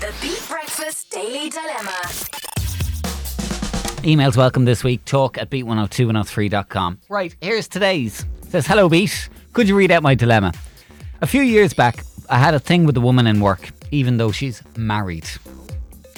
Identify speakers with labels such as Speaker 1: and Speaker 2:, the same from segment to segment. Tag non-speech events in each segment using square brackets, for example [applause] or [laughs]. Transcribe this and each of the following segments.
Speaker 1: The Beat Breakfast Daily Dilemma.
Speaker 2: Emails welcome this week. Talk at beat102103.com. Right, here's today's. It says, Hello, Beat. Could you read out my dilemma? A few years back, I had a thing with a woman in work, even though she's married.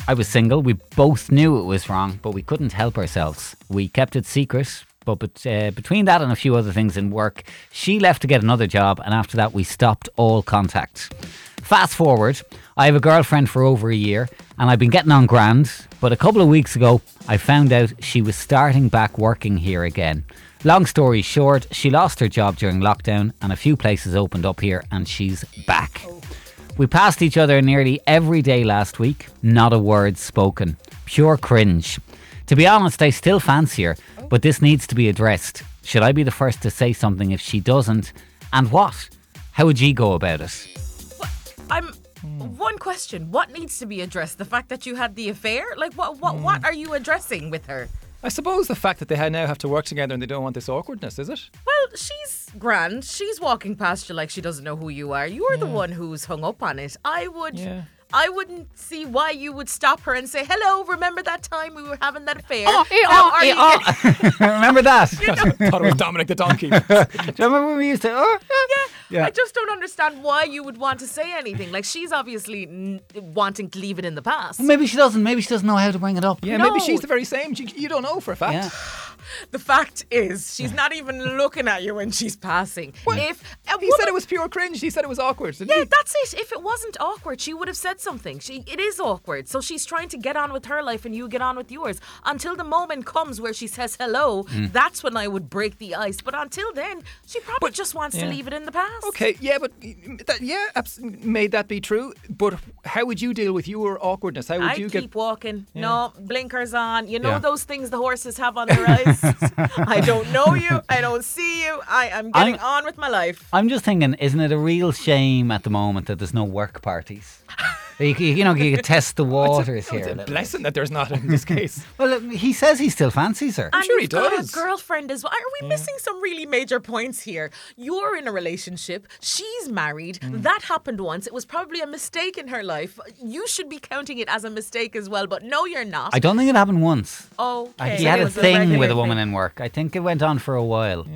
Speaker 2: I was single. We both knew it was wrong, but we couldn't help ourselves. We kept it secret. But, but uh, between that and a few other things in work, she left to get another job, and after that, we stopped all contact. Fast forward, I have a girlfriend for over a year, and I've been getting on grand. But a couple of weeks ago, I found out she was starting back working here again. Long story short, she lost her job during lockdown, and a few places opened up here, and she's back. We passed each other nearly every day last week, not a word spoken. Pure cringe. To be honest, I still fancy her, but this needs to be addressed. Should I be the first to say something if she doesn't? And what? How would you go about it?
Speaker 3: I'm one question. What needs to be addressed? The fact that you had the affair? Like what what what are you addressing with her?
Speaker 4: I suppose the fact that they now have to work together and they don't want this awkwardness, is it?
Speaker 3: Well, she's grand. She's walking past you like she doesn't know who you are. You're the one who's hung up on it. I would
Speaker 4: Yeah.
Speaker 3: I wouldn't see why you would stop her and say, "Hello, remember that time we were having that affair?"
Speaker 2: Oh, eh,
Speaker 3: How
Speaker 2: oh,
Speaker 3: are
Speaker 2: eh, oh.
Speaker 3: getting-" [laughs] [laughs]
Speaker 2: Remember that?
Speaker 4: I [laughs] thought it was Dominic the donkey.
Speaker 2: Do you remember when we used to? Oh,
Speaker 3: Yeah. I just don't understand why you would want to say anything. Like she's obviously n- wanting to leave it in the past.
Speaker 2: Maybe she doesn't. Maybe she doesn't know how to bring it up.
Speaker 4: Yeah,
Speaker 3: No.
Speaker 4: maybe she's the very same. You, you don't know for a fact.
Speaker 2: Yeah. [sighs]
Speaker 3: The fact is, she's not even looking at you when she's passing. If
Speaker 4: He
Speaker 3: woman-
Speaker 4: said it was pure cringe. He said it was awkward. Didn't
Speaker 3: Yeah,
Speaker 4: he?
Speaker 3: that's it. If it wasn't awkward, she would have said something. She it is awkward. So she's trying to get on with her life and you get on with yours. Until the moment comes where she says hello,
Speaker 4: Mm.
Speaker 3: that's when I would break the ice. But until then, she probably just wants to leave it in the past.
Speaker 4: Okay, yeah, but that, yeah, may that be true? But how would you deal with your awkwardness? How would
Speaker 3: I
Speaker 4: you
Speaker 3: keep
Speaker 4: get?
Speaker 3: walking. No blinkers on. You know
Speaker 4: Yeah.
Speaker 3: those things the horses have on their eyes. I don't know you. I don't see you. I am getting
Speaker 2: I'm-
Speaker 3: on with my life.
Speaker 2: I'm just thinking, isn't it a real shame at the moment that there's no work parties? [laughs] you, c- you know, you could test the [laughs] waters here.
Speaker 4: It's
Speaker 2: a
Speaker 4: a
Speaker 2: little.
Speaker 4: blessing that there's not in this [laughs] case.
Speaker 2: Well, uh, he says he still fancies her.
Speaker 3: I'm
Speaker 4: sure he
Speaker 3: you've got
Speaker 4: does.
Speaker 3: a girlfriend as well. Are we missing some really major points here? You're in a relationship. She's married.
Speaker 4: Mm.
Speaker 3: That happened once. It was probably a mistake in her life. You should be counting it as a mistake as well. But no, you're not.
Speaker 2: I don't think it happened once.
Speaker 3: okay.
Speaker 2: he had a thing
Speaker 3: regular
Speaker 2: with a woman
Speaker 3: thing.
Speaker 2: in work. I think it went on for a while.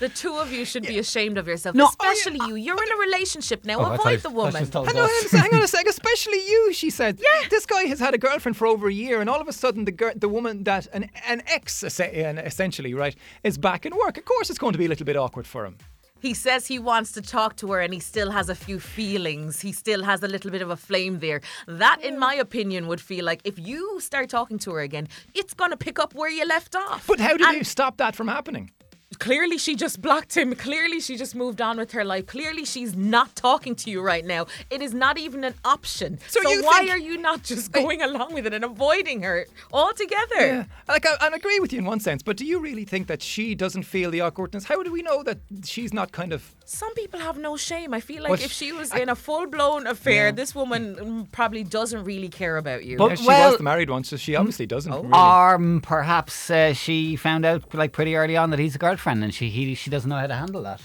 Speaker 3: The two of you should be ashamed of yourself,
Speaker 2: No, I-
Speaker 3: especially you. You're in a relationship now.
Speaker 2: Oh, I thought
Speaker 3: Avoid the woman.
Speaker 2: just told
Speaker 4: Hang on,
Speaker 2: us.
Speaker 4: hang on a sec. Especially [laughs] you, she said. Yeah. This guy has had a girlfriend for over a year, and all of a sudden, the girl, the woman that an an ex, essentially, right, is back in work. Of course, it's going to be a little bit awkward for him.
Speaker 3: He says he wants to talk to her and he still has a few feelings. He still has a little bit of a flame there. That, in my opinion, would feel like if you start talking to her again, it's going to pick up where you left off.
Speaker 4: But how do
Speaker 3: And
Speaker 4: you stop that from happening?
Speaker 3: Clearly, she just blocked him. Clearly, she just moved on with her life. Clearly, she's not talking to you right now. It is not even an option.
Speaker 4: So
Speaker 3: So,
Speaker 4: you
Speaker 3: why
Speaker 4: think-
Speaker 3: are you not just going along with it and avoiding her altogether?
Speaker 4: Yeah, like I, I agree with you in one sense, but do you really think that she doesn't feel the awkwardness? How do we know that she's not kind of?
Speaker 3: Some people have no shame. I feel like
Speaker 4: Well,
Speaker 3: if she was
Speaker 4: I-
Speaker 3: in a full blown affair, this woman probably doesn't really care about you.
Speaker 2: But-
Speaker 4: Yeah, she
Speaker 2: well-
Speaker 4: was the married one, so she obviously doesn't. Really.
Speaker 2: Or um, perhaps uh, she found out like pretty early on that he's a girlfriend and she he, she doesn't know how to handle that.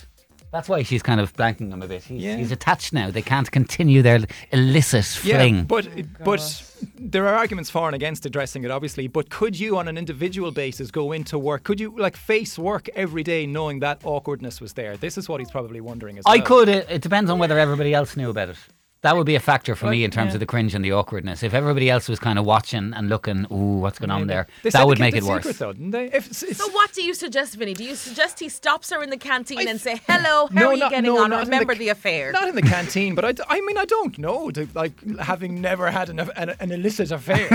Speaker 2: That's why she's kind of blanking him a bit. He's,
Speaker 4: Yeah.
Speaker 2: he's attached now. They can't continue their illicit
Speaker 4: yeah,
Speaker 2: fling.
Speaker 4: but oh, but there are arguments for and against addressing it, obviously. But could you, on an individual basis, go into work? Could you like face work every day knowing that awkwardness was there? This is what he's probably wondering as well.
Speaker 2: I
Speaker 4: well.
Speaker 2: could. It, it depends on whether everybody else knew about it. That would be a factor for me in terms
Speaker 4: yeah.
Speaker 2: of the cringe and the awkwardness. If everybody else was kind of watching and looking, ooh, what's going on there?
Speaker 4: They
Speaker 2: That would make it worse.
Speaker 4: Secret, though, didn't they? If, it's,
Speaker 3: So what do you suggest, Vinny? Do you suggest he stops her in the canteen
Speaker 4: I
Speaker 3: and say, "Hello, how
Speaker 4: No,
Speaker 3: are you
Speaker 4: not-
Speaker 3: getting
Speaker 4: no,
Speaker 3: on?
Speaker 4: not in the
Speaker 3: Remember the, affair."
Speaker 4: Not in the canteen, but I, d- I mean, I don't know. To, like, having never had an, an, an illicit affair,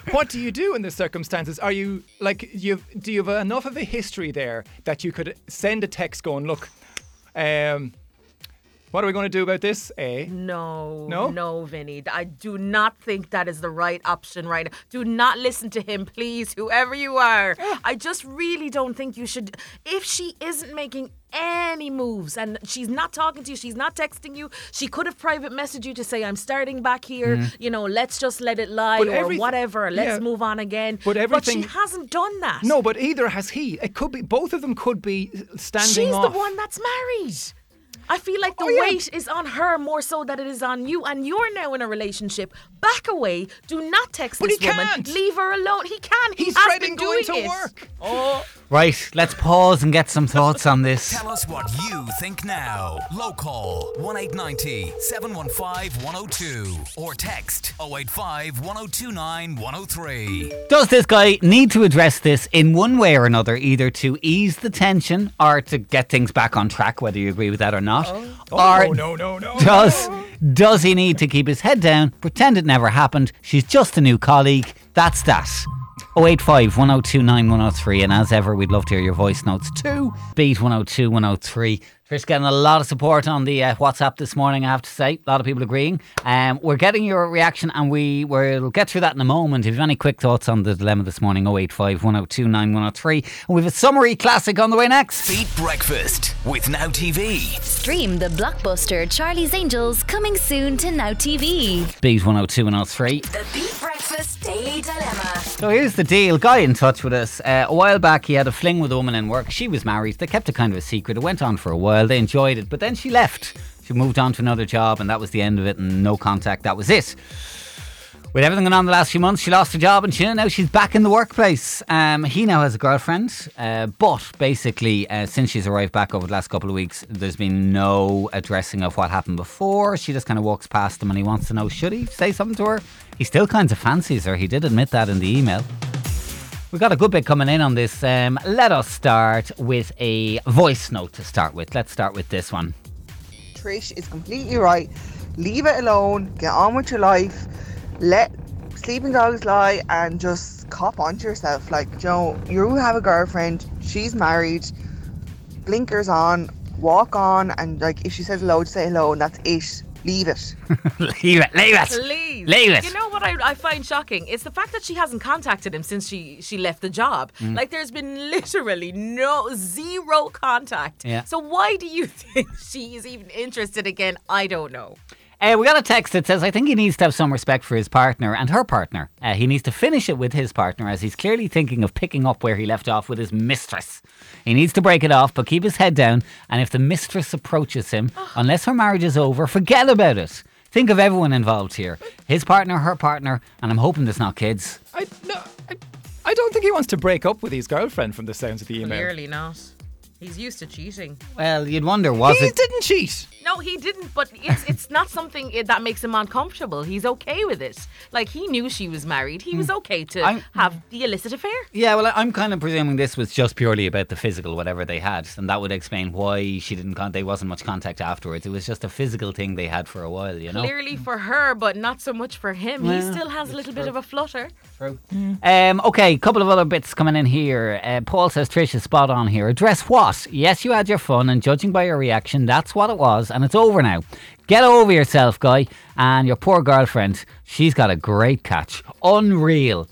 Speaker 4: [laughs] what do you do in the circumstances? Are you, like, you do you have enough of a history there that you could send a text going, look, um, what are we going to do about this? Eh?
Speaker 3: No,
Speaker 4: No?
Speaker 3: no, Vinny. I do not think that is the right option right now. Do not listen to him, please, whoever you are. I just really don't think you should. If she isn't making any moves and she's not talking to you, she's not texting you, she could have private messaged you to say, I'm starting back here, you know, let's just let it lie
Speaker 4: But
Speaker 3: or whatever, let's
Speaker 4: yeah.
Speaker 3: move on again.
Speaker 4: But everything- but
Speaker 3: she hasn't done that.
Speaker 4: No, but either has he. It could be both of them could be standing
Speaker 3: She's
Speaker 4: off.
Speaker 3: the one that's married. I feel like the
Speaker 4: Oh, yeah.
Speaker 3: weight is on her more so than it is on you, and you're now in a relationship. Back away. Do not text
Speaker 4: But
Speaker 3: this
Speaker 4: he
Speaker 3: woman.
Speaker 4: can't.
Speaker 3: Leave her alone. He can. He
Speaker 4: He's
Speaker 3: has
Speaker 4: dreading
Speaker 3: been
Speaker 4: going to
Speaker 3: it.
Speaker 4: work.
Speaker 3: Oh,
Speaker 2: Right, let's pause and get some thoughts on this.
Speaker 5: Tell us what you think now. Local 1890 715 102 or text 085 1029 103.
Speaker 2: Does this guy need to address this in one way or another, either to ease the tension or to get things back on track, whether you agree with that or not?
Speaker 4: Oh,
Speaker 2: or
Speaker 4: no, no, no.
Speaker 2: does does he need to keep his head down, pretend it never happened? She's just a new colleague. That's that. 085 1029 103. And as ever, we'd love to hear your voice notes too. Beat 102 103. Trish getting a lot of support on the uh, WhatsApp this morning, I have to say. A lot of people agreeing. Um, we're getting your reaction and we will get through that in a moment. If you have any quick thoughts on the dilemma this morning, 085 1029 103. And we have a summary classic on the way next.
Speaker 5: Beat Breakfast with Now TV.
Speaker 1: Stream the blockbuster Charlie's Angels coming soon to Now TV.
Speaker 2: Beat 102 103.
Speaker 1: The Beat Breakfast Daily Dilemma.
Speaker 2: So here's the deal. Guy in touch with us. Uh, a while back, he had a fling with a woman in work. She was married. They kept it kind of a secret. It went on for a while. They enjoyed it, but then she left. She moved on to another job, and that was the end of it. And no contact. That was it. With everything going on the last few months, she lost her job, and she now she's back in the workplace. Um, he now has a girlfriend, uh, but basically, uh, since she's arrived back over the last couple of weeks, there's been no addressing of what happened before. She just kind of walks past him, and he wants to know should he say something to her. He still kind of fancies her. He did admit that in the email. We've got a good bit coming in on this. Um, let us start with a voice note to start with. Let's start with this one.
Speaker 6: Trish is completely right. Leave it alone. Get on with your life. Let sleeping dogs lie and just cop onto yourself. Like, Joe, you have a girlfriend. She's married. Blinkers on. Walk on. And like, if she says hello, just say hello, and that's it. Leave it. [laughs]
Speaker 2: leave it, leave it.
Speaker 3: please.
Speaker 2: Leave it.
Speaker 3: You know what I, I find shocking? It's the fact that she hasn't contacted him since she, she left the job.
Speaker 2: Mm.
Speaker 3: Like, there's been literally no, zero contact.
Speaker 2: Yeah.
Speaker 3: So, why do you [laughs] think she is even interested again? I don't know.
Speaker 2: Uh, we got a text that says, I think he needs to have some respect for his partner and her partner. Uh, he needs to finish it with his partner as he's clearly thinking of picking up where he left off with his mistress. He needs to break it off, but keep his head down. And if the mistress approaches him, unless her marriage is over, forget about it. Think of everyone involved here his partner, her partner, and I'm hoping there's not kids.
Speaker 4: I, no, I, I don't think he wants to break up with his girlfriend from the sounds of the email.
Speaker 3: Clearly not. He's used to cheating.
Speaker 2: Well, you'd wonder, was
Speaker 4: He
Speaker 2: it?
Speaker 4: didn't cheat.
Speaker 3: No, he didn't. But it's it's not something that makes him uncomfortable. He's okay with it. Like he knew she was married. He was okay to
Speaker 2: Hmm. I'm-
Speaker 3: have the illicit affair.
Speaker 2: Yeah, well, I'm kind of presuming this was just purely about the physical, whatever they had, and that would explain why she didn't. Con- there wasn't much contact afterwards. It was just a physical thing they had for a while, you know.
Speaker 3: Clearly for her, but not so much for him. he still has a little bit of a flutter.
Speaker 2: True. Um, okay, a couple of other bits coming in here. Uh, Paul says Trish is spot on here. Address what? Yes, you had your fun, and judging by your reaction, that's what it was, and it's over now. Get over yourself, guy, and your poor girlfriend. She's got a great catch. Unreal.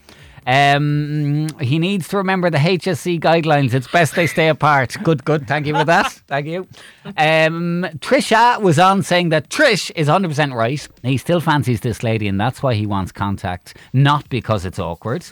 Speaker 2: Um, he needs to remember the HSE guidelines. It's best they stay apart. Good, good. Thank you for that. [laughs] Thank you. Um, Trisha was on saying that Trish is 100% right. He still fancies this lady, and that's why he wants contact, not because it's awkward.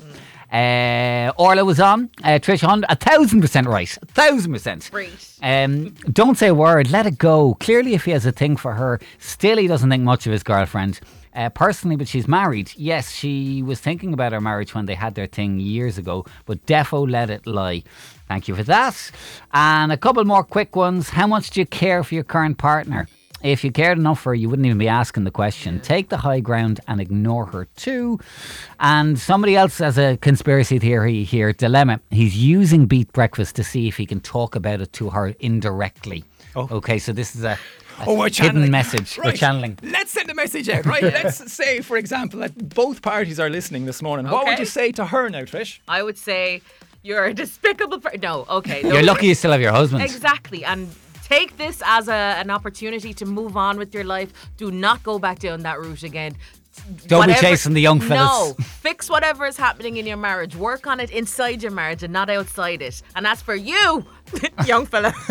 Speaker 2: Uh, Orla was on. Uh, Trish, hun- a thousand percent right. A thousand percent.
Speaker 3: Great.
Speaker 2: Um, don't say a word. Let it go. Clearly, if he has a thing for her, still he doesn't think much of his girlfriend. Uh, personally, but she's married. Yes, she was thinking about her marriage when they had their thing years ago, but defo let it lie. Thank you for that. And a couple more quick ones. How much do you care for your current partner? If you cared enough for her, you wouldn't even be asking the question. Take the high ground and ignore her too. And somebody else has a conspiracy theory here, dilemma. He's using Beat Breakfast to see if he can talk about it to her indirectly.
Speaker 4: Oh.
Speaker 2: Okay, so this is a, a
Speaker 4: Oh, we're
Speaker 2: hidden
Speaker 4: channeling.
Speaker 2: message. We're channeling.
Speaker 4: Let's send a message out, right? [laughs] Let's say, for example, that both parties are listening this morning. What would you say to her now, Trish?
Speaker 3: I would say you're a despicable. Per- no, okay.
Speaker 2: You're lucky you still have your husband.
Speaker 3: Exactly, and take this as a, an opportunity to move on with your life. Do not go back down that route again.
Speaker 2: Don't be chasing the young fellas.
Speaker 3: No, [laughs] fix whatever is happening in your marriage. Work on it inside your marriage and not outside it. And as for you, [laughs] young fella. [laughs]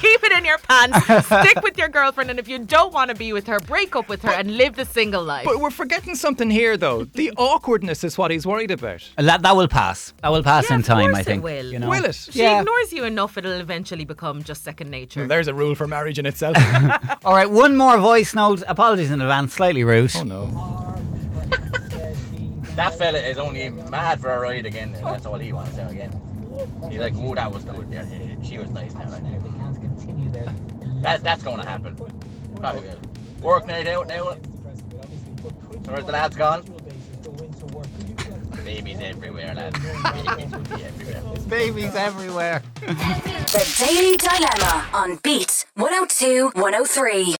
Speaker 3: Keep it in your pants. Stick with your girlfriend, and if you don't want to be with her, break up with her and live the single life.
Speaker 4: But we're forgetting something here, though. The awkwardness is what he's worried about.
Speaker 2: That, that will pass. That will pass
Speaker 3: Yeah,
Speaker 2: in time,
Speaker 3: course
Speaker 2: I
Speaker 3: it
Speaker 2: think.
Speaker 3: will.
Speaker 2: You know?
Speaker 4: Will it?
Speaker 3: she
Speaker 2: Yeah.
Speaker 3: ignores you enough, it'll eventually become just second nature.
Speaker 4: There's a rule for marriage in itself. [laughs]
Speaker 2: All right, one more voice note. Apologies in advance, slightly rude.
Speaker 4: oh no.
Speaker 7: That fella is only mad for a ride again, and that's all he wants now again. He's like, oh, that was good. Yeah, yeah, yeah, she was nice now. Right now. That, that's going to happen. Probably will. Work night out now. So where's the lads gone? Babies everywhere, lads. Babies will be everywhere.
Speaker 2: Babies everywhere.
Speaker 1: The Daily Dilemma on Beat 102 103.